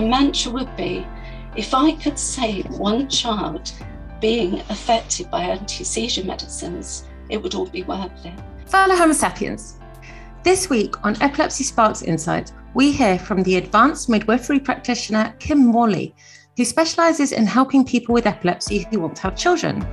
my mantra would be if I could save one child being affected by anti seizure medicines, it would all be worth it. Fellow Homo sapiens, this week on Epilepsy Sparks Insight, we hear from the advanced midwifery practitioner Kim Morley, who specialises in helping people with epilepsy who want to have children.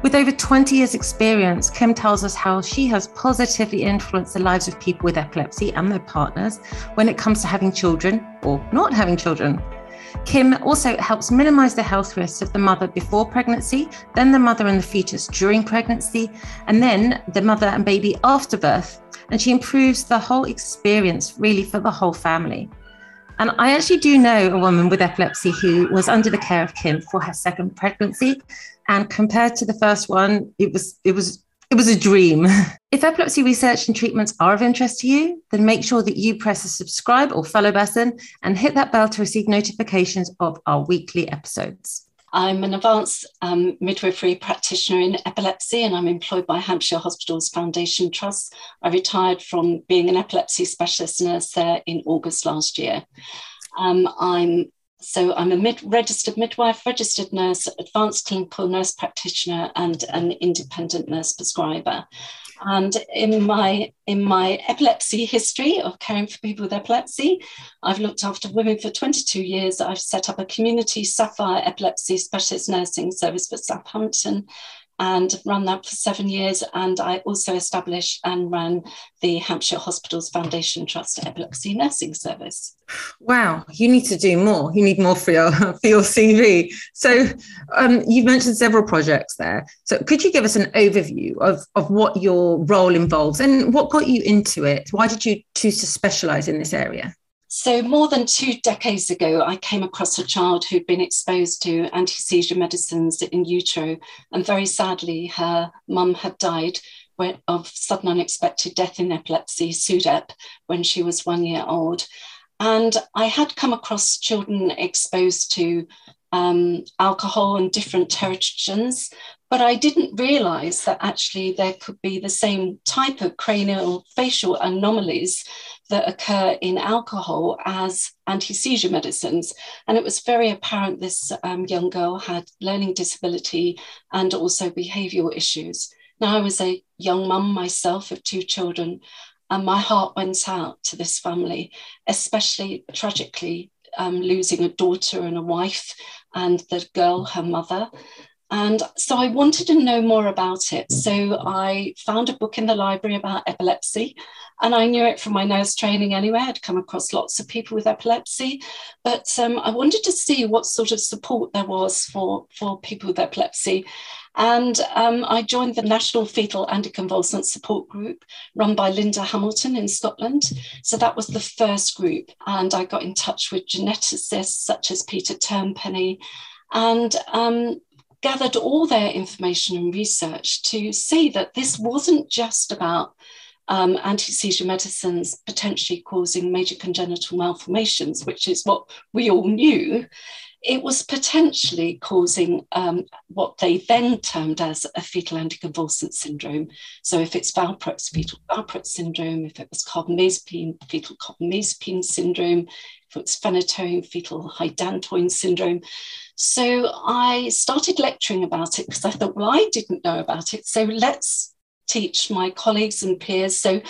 With over 20 years' experience, Kim tells us how she has positively influenced the lives of people with epilepsy and their partners when it comes to having children or not having children. Kim also helps minimize the health risks of the mother before pregnancy, then the mother and the fetus during pregnancy, and then the mother and baby after birth. And she improves the whole experience really for the whole family. And I actually do know a woman with epilepsy who was under the care of Kim for her second pregnancy. And compared to the first one, it was it was it was a dream. If epilepsy research and treatments are of interest to you, then make sure that you press the subscribe or follow button and hit that bell to receive notifications of our weekly episodes. I'm an advanced um, midwifery practitioner in epilepsy and I'm employed by Hampshire Hospitals Foundation Trust. I retired from being an epilepsy specialist nurse there in August last year. Um, I'm so I'm a mid, registered midwife, registered nurse, advanced clinical nurse practitioner, and an independent nurse prescriber. And in my in my epilepsy history of caring for people with epilepsy, I've looked after women for 22 years. I've set up a community Sapphire epilepsy specialist nursing service for Southampton and run that for seven years. And I also established and ran the Hampshire Hospitals Foundation Trust Epilepsy Nursing Service. Wow, you need to do more. You need more for your for your CV. So um, you've mentioned several projects there. So could you give us an overview of, of what your role involves and what got you into it? Why did you choose to specialize in this area? So, more than two decades ago, I came across a child who'd been exposed to anti seizure medicines in utero, and very sadly, her mum had died of sudden unexpected death in epilepsy, SUDEP, when she was one year old. And I had come across children exposed to um, alcohol and different teratogens, but I didn't realize that actually there could be the same type of cranial facial anomalies that occur in alcohol as anti seizure medicines. And it was very apparent this um, young girl had learning disability and also behavioral issues. Now, I was a young mum myself of two children, and my heart went out to this family, especially tragically um, losing a daughter and a wife, and the girl, her mother. And so I wanted to know more about it. So I found a book in the library about epilepsy, and I knew it from my nurse training anyway. I'd come across lots of people with epilepsy, but um, I wanted to see what sort of support there was for, for people with epilepsy. And um, I joined the National Fetal Anticonvulsant Support Group run by Linda Hamilton in Scotland. So that was the first group. And I got in touch with geneticists such as Peter Turnpenny. And um, gathered all their information and research to see that this wasn't just about um, anti seizure medicines potentially causing major congenital malformations, which is what we all knew. It was potentially causing um, what they then termed as a fetal anticonvulsant syndrome. So, if it's valproate, fetal valproate syndrome, if it was carbamazepine, fetal carbamazepine syndrome, if it's phenytoin, fetal hydantoin syndrome. So I started lecturing about it because I thought, well, I didn't know about it. So let's teach my colleagues and peers. So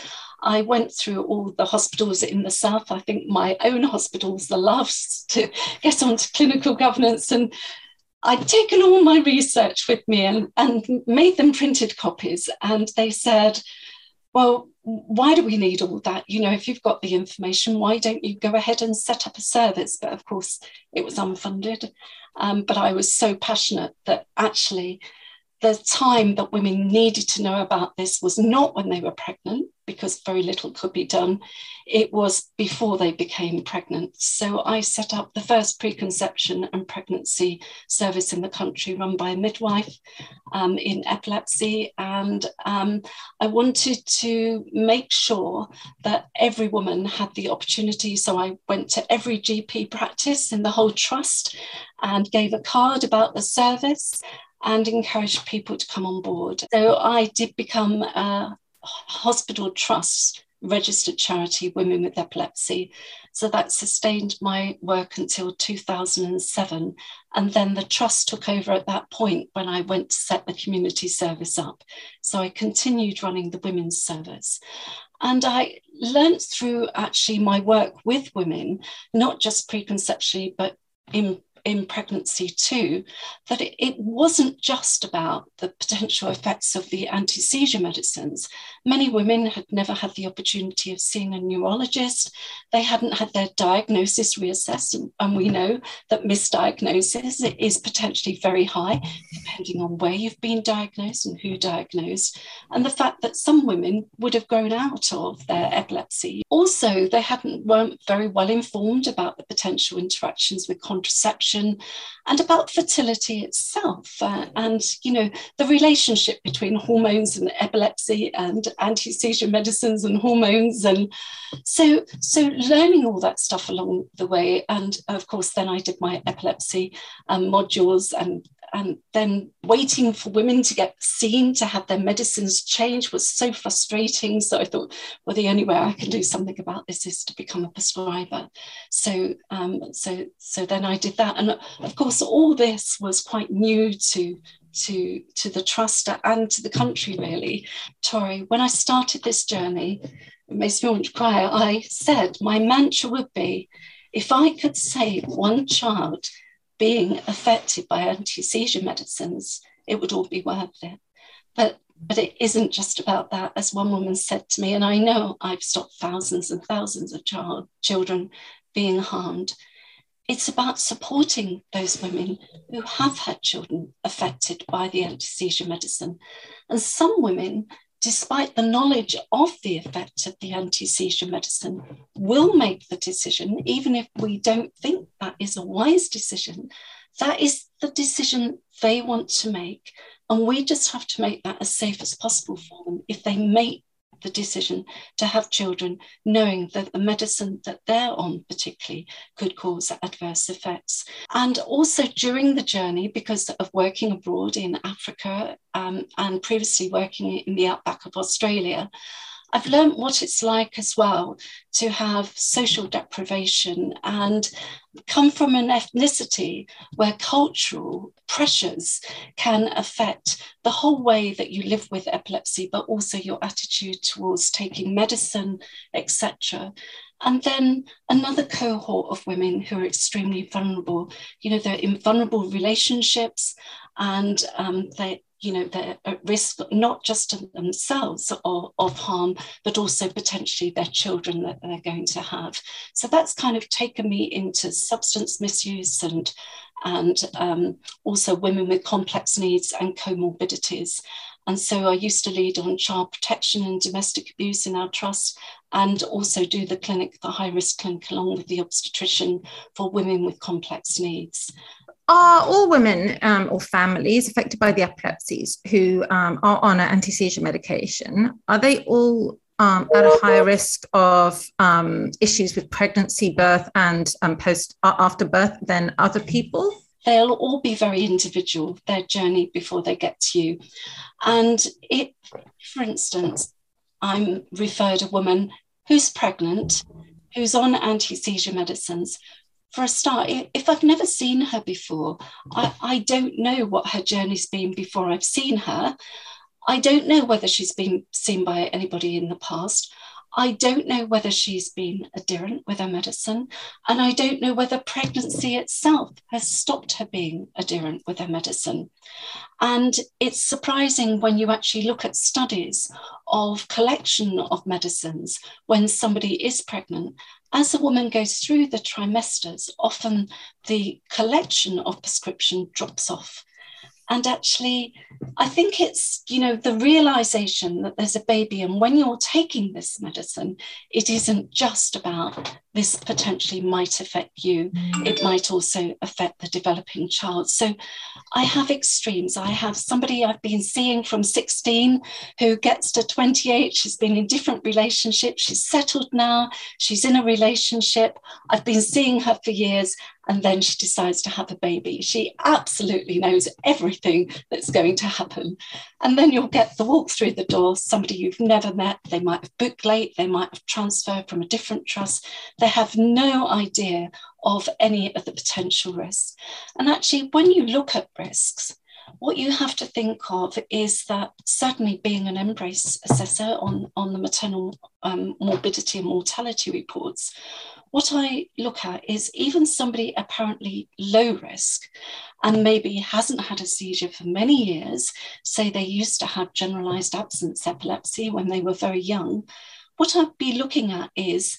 I went through all the hospitals in the south. I think my own hospital's the last to get onto clinical governance. And I'd taken all my research with me and, and made them printed copies. And they said, well, why do we need all that? You know, if you've got the information, why don't you go ahead and set up a service? But of course, it was unfunded. Um, but I was so passionate that actually the time that women needed to know about this was not when they were pregnant, because very little could be done. It was before they became pregnant. So I set up the first preconception and pregnancy service in the country run by a midwife um, in epilepsy. And um, I wanted to make sure that every woman had the opportunity. So I went to every GP practice in the whole trust and gave a card about the service and encouraged people to come on board. So I did become a hospital trust registered charity Women with Epilepsy. So that sustained my work until 2007. And then the trust took over at that point when I went to set the community service up. So I continued running the women's service. And I learned through actually my work with women, not just preconceptually, but in in pregnancy too, that it, it, wasn't just about the potential effects of the anti seizure medicines. Many women had never had the opportunity of seeing a neurologist. They hadn't had their diagnosis reassessed. And, and we know that misdiagnosis is potentially very high, depending on where you've been diagnosed and who diagnosed. And the fact that some women would have grown out of their epilepsy. Also, they hadn't weren't very well informed about the potential interactions with contraception and about fertility itself uh, and you know the relationship between hormones and epilepsy and anti-seizure medicines and hormones. And so so learning all that stuff along the way. And of course then I did my epilepsy um, modules and and then waiting for women to get seen to have their medicines changed was so frustrating. So I thought, well, the only way I can do something about this is to become a prescriber. So, um, so, so then I did that, and of course, all this was quite new to to to the trust and to the country. Really, Tori, when I started this journey, it makes me want to cry. I said my mantra would be, if I could save one child being affected by anti-seizure medicines, it would all be worth it. But but it isn't just about that, as one woman said to me, and I know I've stopped thousands and thousands of child, children being harmed. It's about supporting those women who have had children affected by the anti-seizure medicine. And some women despite the knowledge of the effect of the anti seizure medicine, will make the decision, even if we don't think that is a wise decision. That is the decision they want to make. And we just have to make that as safe as possible for them. If they make the decision to have children, knowing that the medicine that they're on, particularly, could cause adverse effects. And also during the journey, because of working abroad in Africa um, and previously working in the outback of Australia, I've learned what it's like as well to have social deprivation and come from an ethnicity where cultural pressures can affect the whole way that you live with epilepsy, but also your attitude towards taking medicine, etc. And then another cohort of women who are extremely vulnerable. You know, they're in vulnerable relationships and um, they, you know, they're at risk not just to themselves of, of harm, but also potentially their children that they're going to have. So that's kind of taken me into substance misuse and and um, also women with complex needs and comorbidities. And so I used to lead on child protection and domestic abuse in our trust and also do the clinic, the high risk clinic, along with the obstetrician for women with complex needs. Are all women um, or families affected by the epilepsies who um, are on an anti seizure medication, are they all um, at a higher risk of um, issues with pregnancy, birth, and um, post after birth than other people? They'll all be very individual, their journey before they get to you. And it, for instance, I'm referred a woman who's pregnant, who's on anti seizure medicines, for a start, if I've never seen her before, I, mm-hmm. I don't know what her journey's been before I've seen her. I don't know whether she's been seen by anybody in the past. I don't know whether she's been adherent with her medicine, and I don't know whether pregnancy itself has stopped her being adherent with her medicine. And it's surprising when you actually look at studies of collection of medicines when somebody is pregnant as a woman goes through the trimesters, often the collection of prescription drops off. And actually, I think it's, you know, the realization that there's a baby, and when you're taking this medicine, it isn't just about this potentially might affect you. Mm. It might also affect the developing child. So I have extremes. I have somebody I've been seeing from 16 who gets to 28. She's been in different relationships. She's settled now. She's in a relationship. I've been seeing her for years and then she decides to have a baby. She absolutely knows everything that's going to happen. And then you'll get the walk through the door, somebody you've never met. They might have booked late, they might have transferred from a different trust. They have no idea of any of the potential risks. And actually, when you look at risks, what you have to think of is that certainly being an MBRRACE assessor on, on the maternal um, morbidity and mortality reports, what I look at is even somebody apparently low risk and maybe hasn't had a seizure for many years, say they used to have generalized absence epilepsy when they were very young, what I'd be looking at is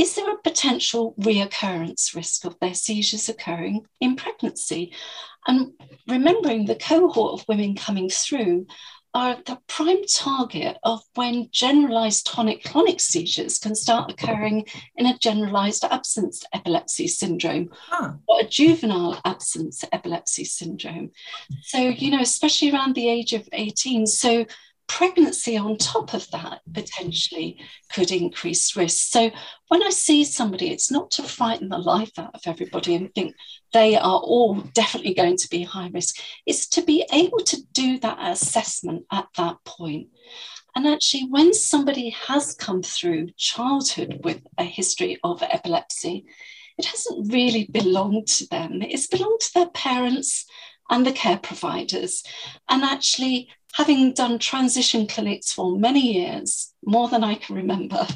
is there a potential reoccurrence risk of their seizures occurring in pregnancy? And remembering the cohort of women coming through are the prime target of when generalized tonic clonic seizures can start occurring in a generalized absence epilepsy syndrome huh. or a juvenile absence epilepsy syndrome. So, you know, especially around the age of 18. So, pregnancy on top of that potentially could increase risk. So when I see somebody, it's not to frighten the life out of everybody and think they are all definitely going to be high risk. It's to be able to do that assessment at that point. And actually, when somebody has come through childhood with a history of epilepsy, it hasn't really belonged to them. It's belonged to their parents and the care providers. And actually, having done transition clinics for many years, more than I can remember,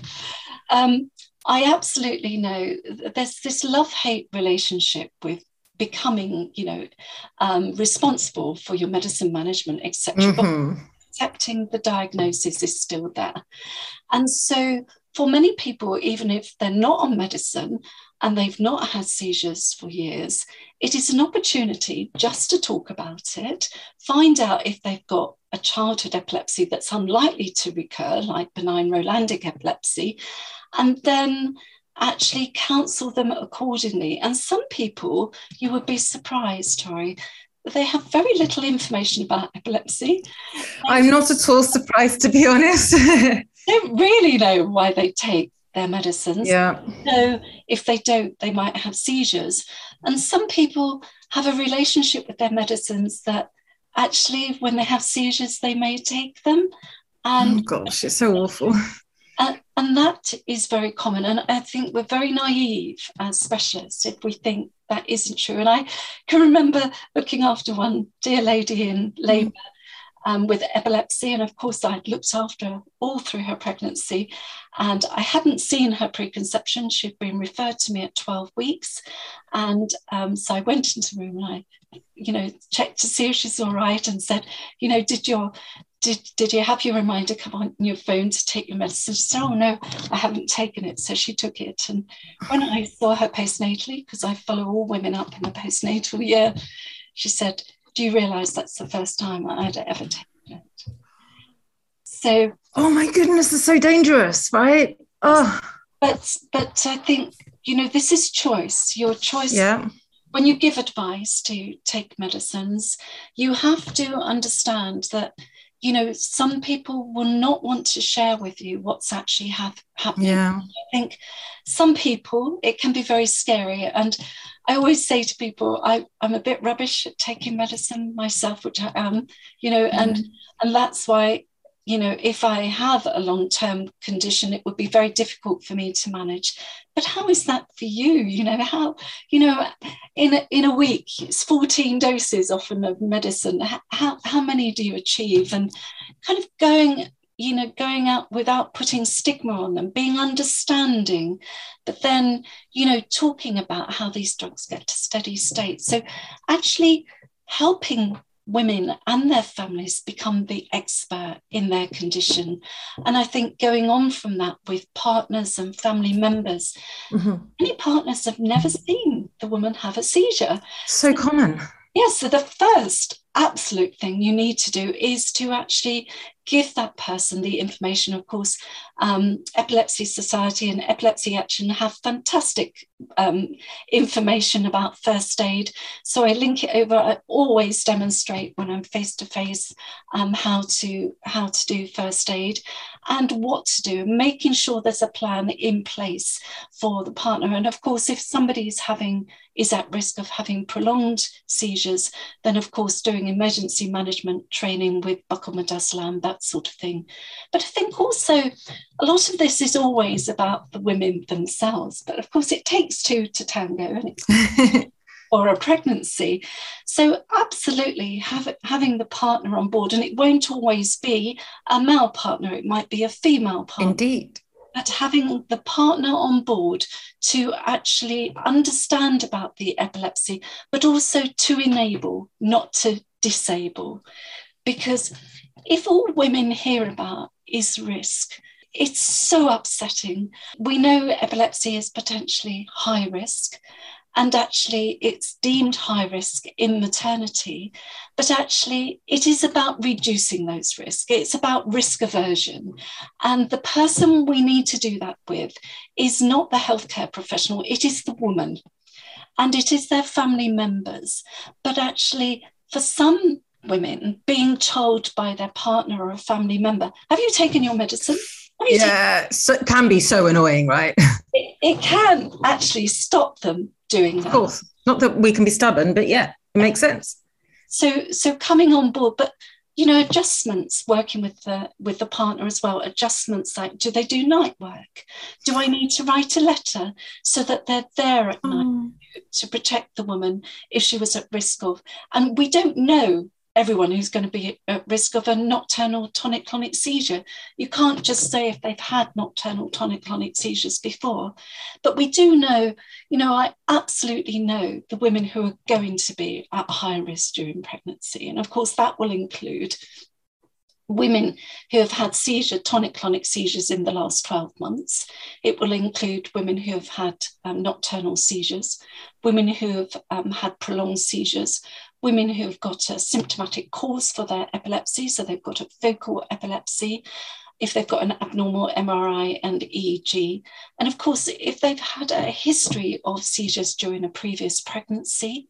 um, I absolutely know there's this love hate relationship with becoming, you know, um, responsible for your medicine management, etc. Mm-hmm. Accepting the diagnosis is still there. And so, for many people, even if they're not on medicine and they've not had seizures for years, it is an opportunity just to talk about it, find out if they've got a childhood epilepsy that's unlikely to recur, like benign Rolandic epilepsy, and then actually counsel them accordingly. And some people, you would be surprised, Tori, they have very little information about epilepsy. I'm not at all surprised, to be honest. they don't really know why they take their medicines. Yeah. So if they don't, they might have seizures. And some people have a relationship with their medicines that actually, when they have seizures, they may take them. And, oh gosh, it's so awful. And, and that is very common. And I think we're very naive as specialists if we think that isn't true. And I can remember looking after one dear lady in labour. Mm. Um, with epilepsy. And of course, I'd looked after her all through her pregnancy. And I hadn't seen her preconception. She'd been referred to me at 12 weeks. And um, so I went into the room and I you know, checked to see if she's all right and said, you know, did your did, did you have your reminder come on your phone to take your medicine? She said, Oh no, I haven't taken it. So she took it. And when I saw her postnatally, because I follow all women up in the postnatal year, she said, Do you realize that's the first time I'd ever taken it? So Oh my goodness, it's so dangerous, right? Oh but but I think, you know, this is choice. Your choice yeah when you give advice to take medicines, you have to understand that you know some people will not want to share with you what's actually have, happening. Yeah. I think some people it can be very scary, and I always say to people, I, I'm a bit rubbish at taking medicine myself, which I am, you know, mm. and and that's why you know, if I have a long term condition, it would be very difficult for me to manage. But how is that for you? You know, how, you know, in a, in a week, it's 14 doses often of medicine. How, how many do you achieve? And kind of going, you know, going out without putting stigma on them, being understanding, but then, you know, talking about how these drugs get to steady state. So actually helping women and their families become the expert in their condition. And I think going on from that with partners and family members, mm-hmm. many partners have never seen the woman have a seizure. So common. Yes, yeah, so the first absolute thing you need to do is to actually give that person the information. Of course, um, Epilepsy Society and Epilepsy Action have fantastic um, information about first aid. So I link it over. I always demonstrate when I'm face to face how to how to do first aid and what to do, making sure there's a plan in place for the partner. And of course, if somebody is having is at risk of having prolonged seizures, then of course doing emergency management training with Midazolam, that sort of thing. But I think also a lot of this is always about the women themselves. But of course, it takes two to tango, and it's or a pregnancy. So absolutely have, having the partner on board, and it won't always be a male partner; it might be a female partner. Indeed but having the partner on board to actually understand about the epilepsy, but also to enable, not to disable. Because if all women hear about is risk, it's so upsetting. We know epilepsy is potentially high risk, and actually it's deemed high risk in maternity but actually it is about reducing those risks it's about risk aversion. And the person we need to do that with is not the healthcare professional it is the woman. And it is their family members. But actually for some women being told by their partner or a family member have you taken your medicine? Yeah so, it can be so annoying right? It, it can actually stop them doing that. Of course. Not that we can be stubborn, but yeah, it makes sense. So so coming on board, but you know, adjustments working with the with the partner as well, adjustments like do they do night work? Do I need to write a letter so that they're there at night mm. to protect the woman if she was at risk of? And we don't know everyone who's going to be at risk of a nocturnal tonic clonic seizure. You can't just say if they've had nocturnal tonic clonic seizures before. But we do know, you know, I absolutely know the women who are going to be at high risk during pregnancy. And of course, that will include women who have had seizure, tonic clonic seizures in the last 12 months. It will include women who have had um, nocturnal seizures, women who have um, had prolonged seizures, women who've got a symptomatic cause for their epilepsy, so they've got a focal epilepsy, if they've got an abnormal MRI and EEG. And of course, if they've had a history of seizures during a previous pregnancy,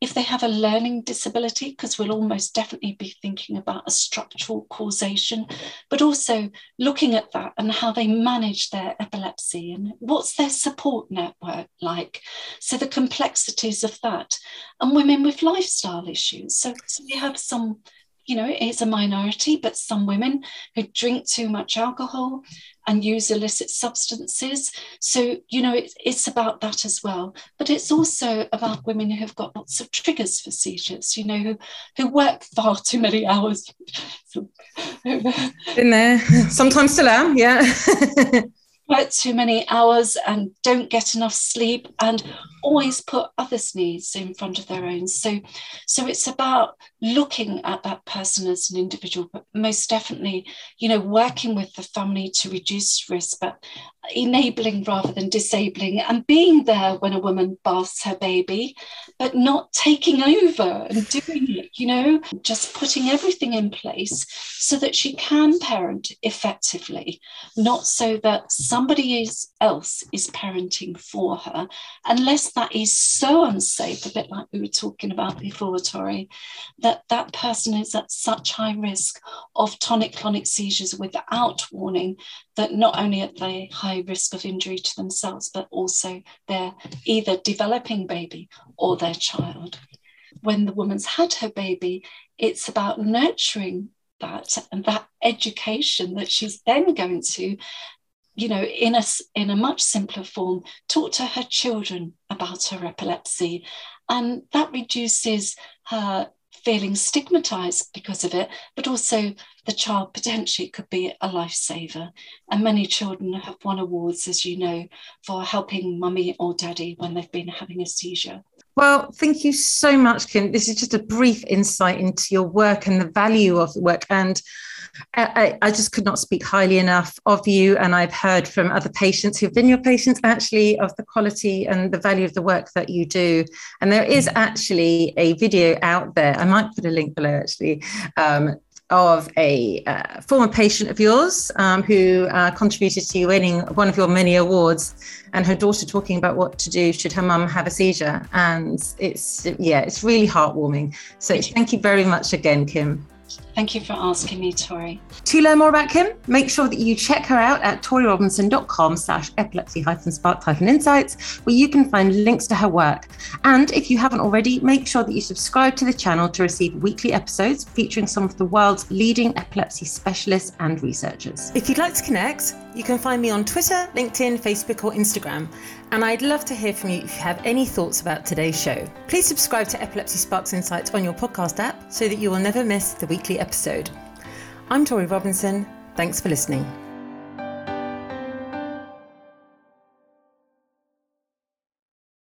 if they have a learning disability, because we'll almost definitely be thinking about a structural causation, but also looking at that and how they manage their epilepsy and what's their support network like. So the complexities of that. And women with lifestyle issues. So, so we have some you know, it's a minority, but some women who drink too much alcohol and use illicit substances. So, you know, it, it's about that as well. But it's also about women who have got lots of triggers for seizures, you know, who, who work far too many hours. In there, sometimes still am, yeah. work too many hours and don't get enough sleep and always put others' needs in front of their own. So, so it's about looking at that person as an individual, but most definitely, you know, working with the family to reduce risk, but enabling rather than disabling and being there when a woman baths her baby, but not taking over and doing it, you know, just putting everything in place so that she can parent effectively, not so that somebody else is parenting for her, unless that is so unsafe, a bit like we were talking about before, Tori, that that person is at such high risk of tonic clonic seizures without warning that not only are they high risk of injury to themselves, but also they're either developing baby or their child. When the woman's had her baby, it's about nurturing that and that education that she's then going to you know in a in a much simpler form talk to her children about her epilepsy and that reduces her feeling stigmatized because of it, but also the child potentially could be a lifesaver. And many children have won awards, as you know, for helping mummy or daddy when they've been having a seizure. Well, thank you so much, Kim. This is just a brief insight into your work and the value of the work. And I, I, just could not speak highly enough of you. And I've heard from other patients who've been your patients actually of the quality and the value of the work that you do. And there is actually a video out there. I might put a link below actually. Um, of a uh, former patient of yours um, who uh, contributed to you winning one of your many awards, and her daughter talking about what to do should her mum have a seizure. And it's, yeah, it's really heartwarming. So thank you, thank you very much again, Kim. Thank you for asking me, Tori. To learn more about Kim, make sure that you check her out at torirobinson.com slash epilepsy hyphen spark insights, where you can find links to her work. And if you haven't already, make sure that you subscribe to the channel to receive weekly episodes featuring some of the world's leading epilepsy specialists and researchers. If you'd like to connect, you can find me on Twitter, LinkedIn, Facebook, or Instagram. And I'd love to hear from you if you have any thoughts about today's show. Please subscribe to Epilepsy Sparks Insights on your podcast app so that you will never miss the weekly episode. I'm Tori Robinson. Thanks for listening.